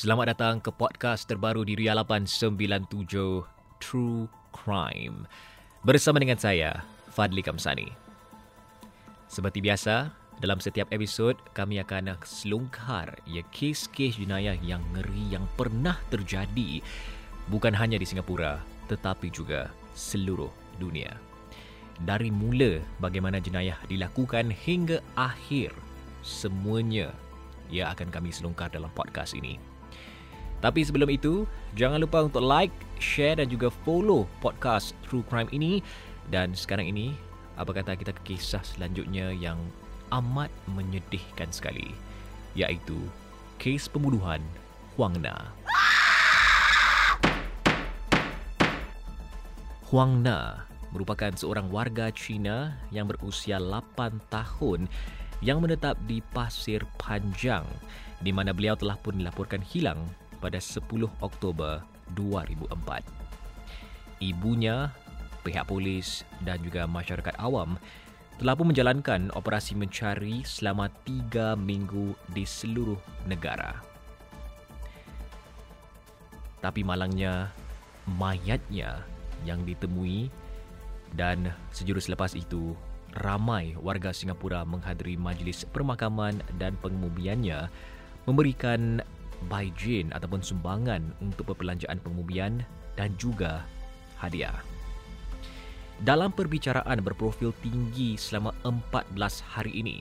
Selamat datang ke podcast terbaru di Ria 897 True Crime. Bersama dengan saya, Fadli Kamsani. Seperti biasa, dalam setiap episod kami akan selongkar ya kes-kes jenayah yang ngeri yang pernah terjadi bukan hanya di Singapura tetapi juga seluruh dunia. Dari mula bagaimana jenayah dilakukan hingga akhir semuanya ia akan kami selongkar dalam podcast ini. Tapi sebelum itu, jangan lupa untuk like, share dan juga follow podcast True Crime ini. Dan sekarang ini, apa kata kita ke kisah selanjutnya yang amat menyedihkan sekali. Iaitu kes pembunuhan Huang Na. Huang Na merupakan seorang warga Cina yang berusia 8 tahun yang menetap di Pasir Panjang di mana beliau telah pun dilaporkan hilang pada 10 Oktober 2004. Ibunya, pihak polis dan juga masyarakat awam telah pun menjalankan operasi mencari selama tiga minggu di seluruh negara. Tapi malangnya, mayatnya yang ditemui dan sejurus selepas itu, ramai warga Singapura menghadiri majlis permakaman dan pengubiannya memberikan baijin ataupun sumbangan untuk perbelanjaan pengubian dan juga hadiah. Dalam perbicaraan berprofil tinggi selama 14 hari ini,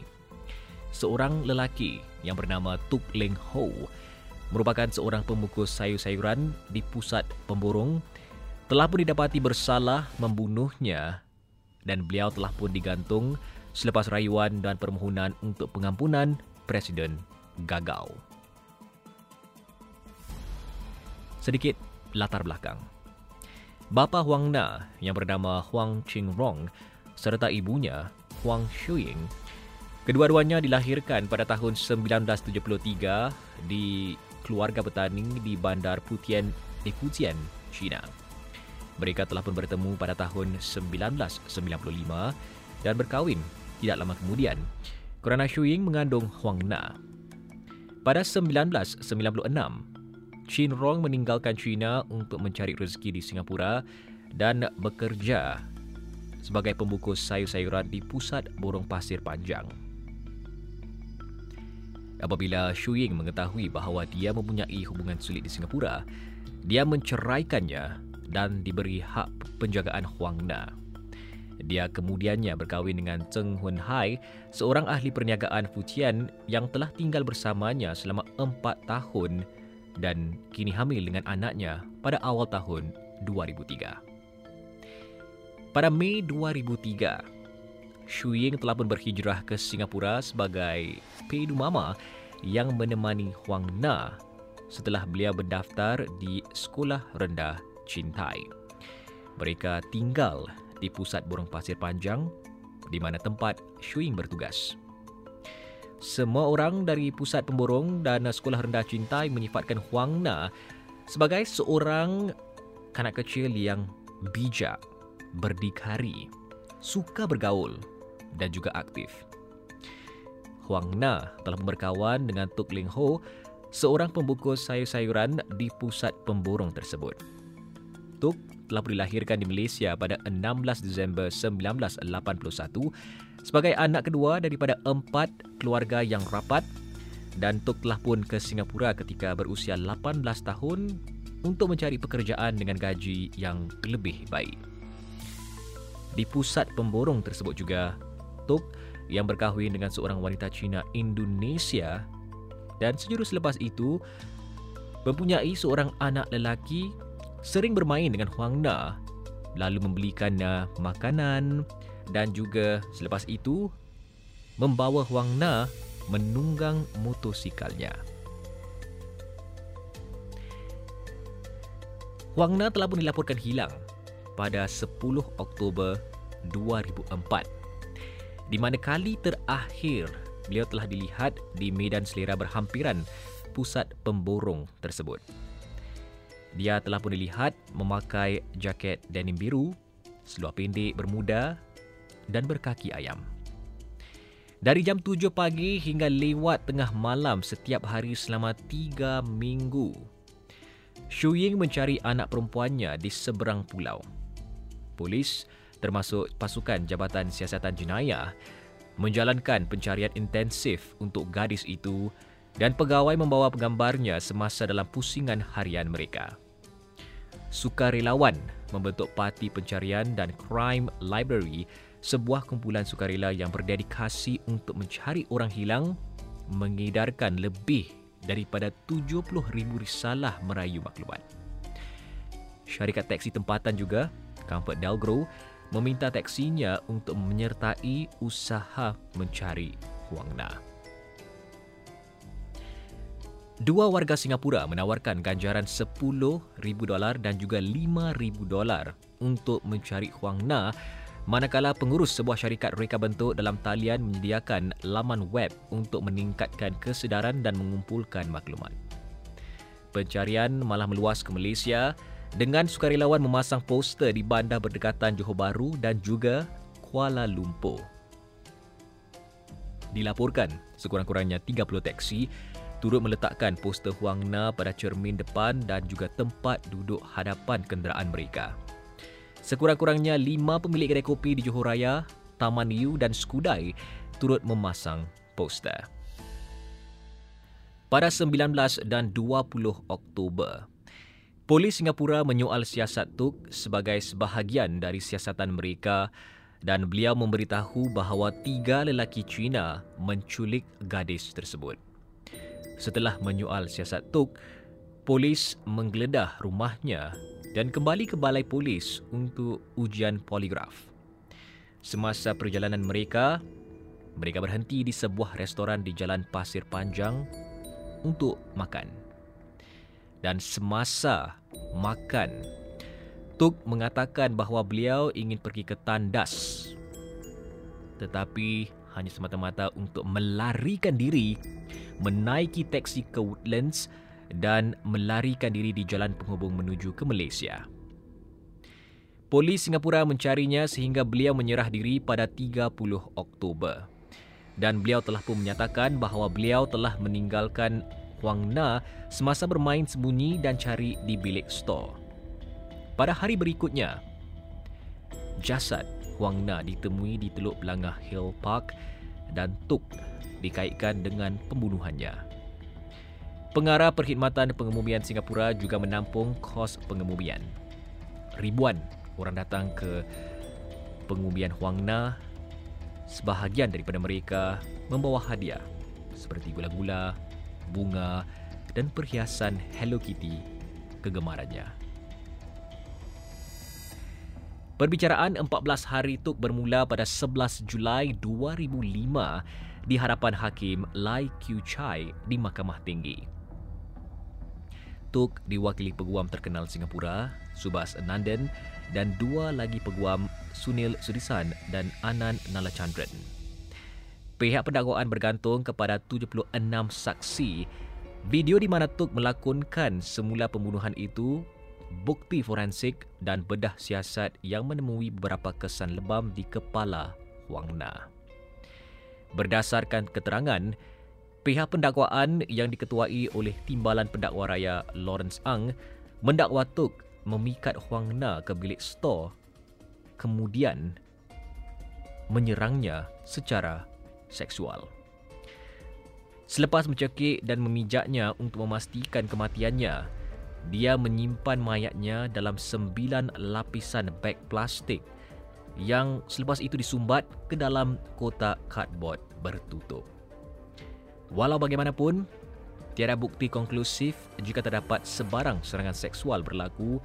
seorang lelaki yang bernama Tuk Leng Ho merupakan seorang pembungkus sayur-sayuran di pusat pemborong telah pun didapati bersalah membunuhnya dan beliau telah pun digantung selepas rayuan dan permohonan untuk pengampunan Presiden gagal. Sedikit latar belakang. Bapa Huang Na yang bernama Huang Ching Rong serta ibunya Huang Shuying kedua-duanya dilahirkan pada tahun 1973 di keluarga petani di Bandar Putian di Putian, China. Mereka telah pun bertemu pada tahun 1995 dan berkahwin tidak lama kemudian kerana Shuying mengandung Huang Na. Pada 1996, Chin Rong meninggalkan China untuk mencari rezeki di Singapura dan bekerja sebagai pembungkus sayur-sayuran di pusat borong pasir panjang. Apabila Shu Ying mengetahui bahawa dia mempunyai hubungan sulit di Singapura, dia menceraikannya dan diberi hak penjagaan Huang Na. Dia kemudiannya berkahwin dengan Zheng Hun Hai, seorang ahli perniagaan Futian yang telah tinggal bersamanya selama empat tahun dan kini hamil dengan anaknya pada awal tahun 2003. Pada Mei 2003, Shu Ying telah pun berhijrah ke Singapura sebagai paidu mama yang menemani Huang Na setelah beliau berdaftar di Sekolah Rendah Cintai. Mereka tinggal di pusat burung pasir panjang di mana tempat Shu Ying bertugas. Semua orang dari pusat pemborong dan sekolah rendah cintai menyifatkan Huang Na sebagai seorang kanak kecil yang bijak, berdikari, suka bergaul dan juga aktif. Huang Na telah berkawan dengan Tuk Ling Ho, seorang pembungkus sayur-sayuran di pusat pemborong tersebut. Tuk telah dilahirkan di Malaysia pada 16 Disember 1981 sebagai anak kedua daripada empat keluarga yang rapat dan Tok telah pun ke Singapura ketika berusia 18 tahun untuk mencari pekerjaan dengan gaji yang lebih baik. Di pusat pemborong tersebut juga, Tok yang berkahwin dengan seorang wanita Cina Indonesia dan sejurus selepas itu mempunyai seorang anak lelaki sering bermain dengan Huang Na lalu membelikannya makanan, dan juga selepas itu membawa Huang Na menunggang motosikalnya. Huang Na telah pun dilaporkan hilang pada 10 Oktober 2004 di mana kali terakhir beliau telah dilihat di medan selera berhampiran pusat pemborong tersebut. Dia telah pun dilihat memakai jaket denim biru, seluar pendek bermuda dan berkaki ayam. Dari jam 7 pagi hingga lewat tengah malam setiap hari selama 3 minggu. Shu Ying mencari anak perempuannya di seberang pulau. Polis, termasuk pasukan Jabatan Siasatan Jenayah, menjalankan pencarian intensif untuk gadis itu dan pegawai membawa penggambarnya semasa dalam pusingan harian mereka. Sukarelawan membentuk parti pencarian dan Crime Library sebuah kumpulan sukarela yang berdedikasi untuk mencari orang hilang mengedarkan lebih daripada 70,000 risalah merayu maklumat. Syarikat teksi tempatan juga, Comfort Delgro, meminta teksinya untuk menyertai usaha mencari Huang Na. Dua warga Singapura menawarkan ganjaran $10,000 dan juga $5,000 untuk mencari Huang Na manakala pengurus sebuah syarikat reka bentuk dalam talian menyediakan laman web untuk meningkatkan kesedaran dan mengumpulkan maklumat. Pencarian malah meluas ke Malaysia dengan sukarelawan memasang poster di bandar berdekatan Johor Bahru dan juga Kuala Lumpur. Dilaporkan sekurang-kurangnya 30 teksi turut meletakkan poster Huang Na pada cermin depan dan juga tempat duduk hadapan kenderaan mereka. Sekurang-kurangnya lima pemilik kedai kopi di Johor Raya, Taman Yu dan Skudai turut memasang poster. Pada 19 dan 20 Oktober, Polis Singapura menyoal siasat Tuk sebagai sebahagian dari siasatan mereka dan beliau memberitahu bahawa tiga lelaki Cina menculik gadis tersebut. Setelah menyoal siasat Tuk, polis menggeledah rumahnya dan kembali ke balai polis untuk ujian poligraf. Semasa perjalanan mereka, mereka berhenti di sebuah restoran di Jalan Pasir Panjang untuk makan. Dan semasa makan, Tuk mengatakan bahawa beliau ingin pergi ke tandas. Tetapi hanya semata-mata untuk melarikan diri menaiki teksi ke Woodlands dan melarikan diri di jalan penghubung menuju ke Malaysia. Polis Singapura mencarinya sehingga beliau menyerah diri pada 30 Oktober. Dan beliau telah pun menyatakan bahawa beliau telah meninggalkan Huang Na semasa bermain sembunyi dan cari di bilik store. Pada hari berikutnya, jasad Huang Na ditemui di Teluk Belangah Hill Park dan Tuk dikaitkan dengan pembunuhannya. Pengarah Perkhidmatan Pengemumian Singapura juga menampung kos pengemumian. Ribuan orang datang ke pengemumian Huang Na. Sebahagian daripada mereka membawa hadiah seperti gula-gula, bunga dan perhiasan Hello Kitty kegemarannya. Perbicaraan 14 hari itu bermula pada 11 Julai 2005 di hadapan Hakim Lai Q Chai di Mahkamah Tinggi. Tuk diwakili peguam terkenal Singapura, Subhas Anandan dan dua lagi peguam Sunil Sudisan dan Anand Nalachandran. Pihak pendakwaan bergantung kepada 76 saksi. Video di mana Tuk melakonkan semula pembunuhan itu, bukti forensik dan bedah siasat yang menemui beberapa kesan lebam di kepala Huang Na. Berdasarkan keterangan, Pihak pendakwaan yang diketuai oleh Timbalan Pendakwa Raya Lawrence Ang mendakwa Tuk memikat Huang Na ke bilik store kemudian menyerangnya secara seksual. Selepas mencekik dan memijaknya untuk memastikan kematiannya, dia menyimpan mayatnya dalam sembilan lapisan beg plastik yang selepas itu disumbat ke dalam kotak cardboard bertutup. Walau bagaimanapun, tiada bukti konklusif jika terdapat sebarang serangan seksual berlaku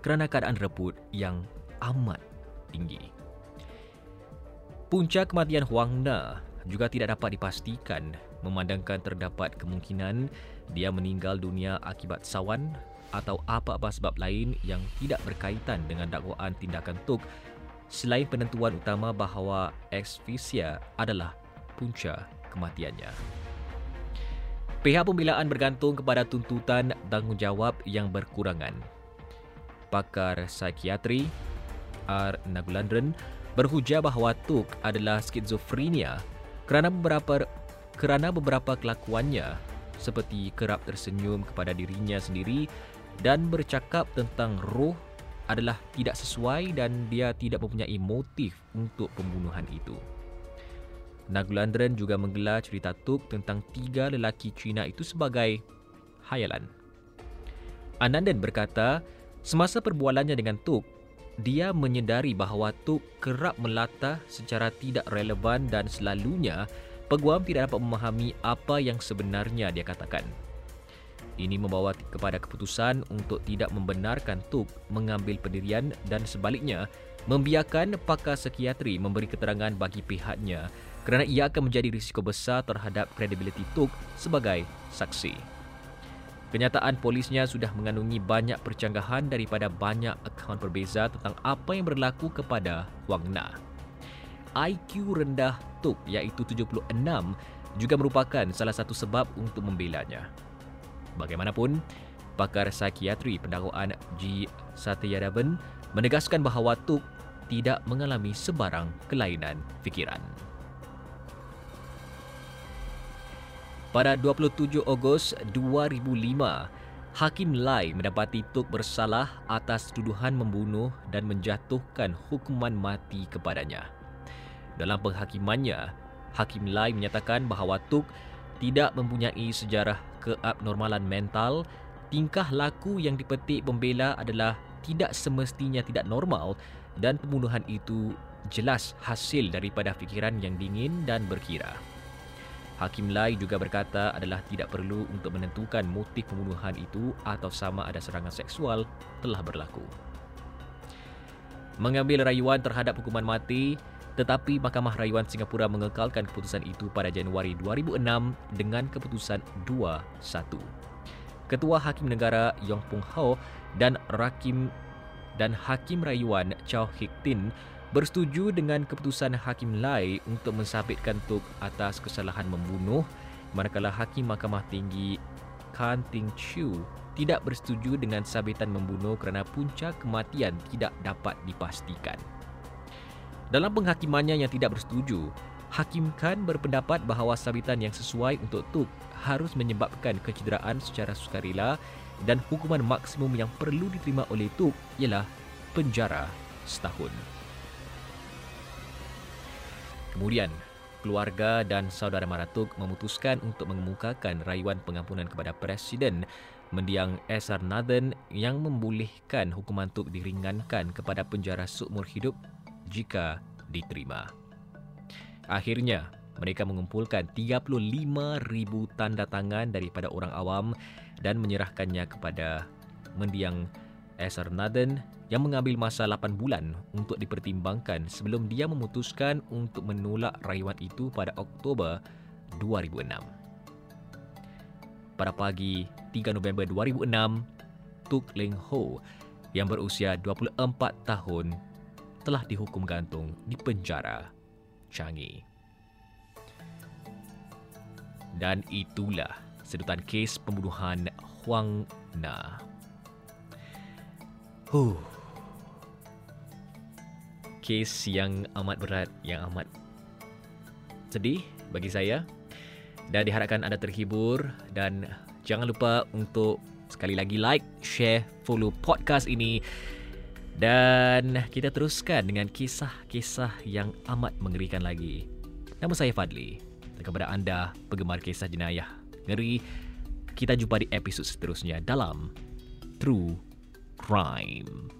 kerana keadaan rebut yang amat tinggi. Punca kematian Huang Na juga tidak dapat dipastikan memandangkan terdapat kemungkinan dia meninggal dunia akibat sawan atau apa-apa sebab lain yang tidak berkaitan dengan dakwaan tindakan Tuk selain penentuan utama bahawa asphyxia adalah punca kematiannya. Pihak pembelaan bergantung kepada tuntutan tanggungjawab yang berkurangan. Pakar psikiatri R. Nagulandran berhujah bahawa Tuk adalah skizofrenia Kerana beberapa kerana beberapa kelakuannya seperti kerap tersenyum kepada dirinya sendiri dan bercakap tentang roh adalah tidak sesuai dan dia tidak mempunyai motif untuk pembunuhan itu. Nagulandran juga menggelar cerita Tuk tentang tiga lelaki Cina itu sebagai hayalan. Anandan berkata, semasa perbualannya dengan Tuk, dia menyedari bahawa Tuk kerap melatah secara tidak relevan dan selalunya peguam tidak dapat memahami apa yang sebenarnya dia katakan. Ini membawa kepada keputusan untuk tidak membenarkan Tuk mengambil pendirian dan sebaliknya membiarkan pakar psikiatri memberi keterangan bagi pihaknya kerana ia akan menjadi risiko besar terhadap kredibiliti Tuk sebagai saksi. Kenyataan polisnya sudah mengandungi banyak percanggahan daripada banyak akaun berbeza tentang apa yang berlaku kepada Wang Na. IQ rendah Tuk iaitu 76 juga merupakan salah satu sebab untuk membelanya. Bagaimanapun, pakar psikiatri pendakwaan G. Satyadavan menegaskan bahawa Tuk tidak mengalami sebarang kelainan fikiran. Pada 27 Ogos 2005, Hakim Lai mendapati Tuk bersalah atas tuduhan membunuh dan menjatuhkan hukuman mati kepadanya. Dalam penghakimannya, Hakim Lai menyatakan bahawa Tuk tidak mempunyai sejarah keabnormalan mental, tingkah laku yang dipetik pembela adalah tidak semestinya tidak normal dan pembunuhan itu jelas hasil daripada fikiran yang dingin dan berkira. Hakim Lai juga berkata adalah tidak perlu untuk menentukan motif pembunuhan itu atau sama ada serangan seksual telah berlaku. Mengambil rayuan terhadap hukuman mati, tetapi Mahkamah Rayuan Singapura mengekalkan keputusan itu pada Januari 2006 dengan keputusan 2-1. Ketua Hakim Negara Yong Pung Ho dan Rakim dan Hakim Rayuan Chow Hik Tin bersetuju dengan keputusan Hakim Lai untuk mensabitkan Tuk atas kesalahan membunuh manakala Hakim Mahkamah Tinggi Kan Ting Chiu tidak bersetuju dengan sabitan membunuh kerana punca kematian tidak dapat dipastikan. Dalam penghakimannya yang tidak bersetuju, Hakim Khan berpendapat bahawa sabitan yang sesuai untuk Tuk harus menyebabkan kecederaan secara sukarela dan hukuman maksimum yang perlu diterima oleh Tuk ialah penjara setahun. Kemudian, keluarga dan saudara Maratuk memutuskan untuk mengemukakan rayuan pengampunan kepada Presiden mendiang SR Nathan yang membolehkan hukuman Tuk diringankan kepada penjara seumur hidup jika diterima. Akhirnya, mereka mengumpulkan 35,000 tanda tangan daripada orang awam dan menyerahkannya kepada mendiang SR Nathan yang mengambil masa 8 bulan untuk dipertimbangkan sebelum dia memutuskan untuk menolak rayuan itu pada Oktober 2006. Pada pagi 3 November 2006, Tuk Leng Ho yang berusia 24 tahun telah dihukum gantung di penjara Changi. Dan itulah sedutan kes pembunuhan Huang Na. Huh kes yang amat berat, yang amat sedih bagi saya. Dan diharapkan anda terhibur dan jangan lupa untuk sekali lagi like, share, follow podcast ini. Dan kita teruskan dengan kisah-kisah yang amat mengerikan lagi. Nama saya Fadli. Dan kepada anda, penggemar kisah jenayah ngeri, kita jumpa di episod seterusnya dalam True Crime.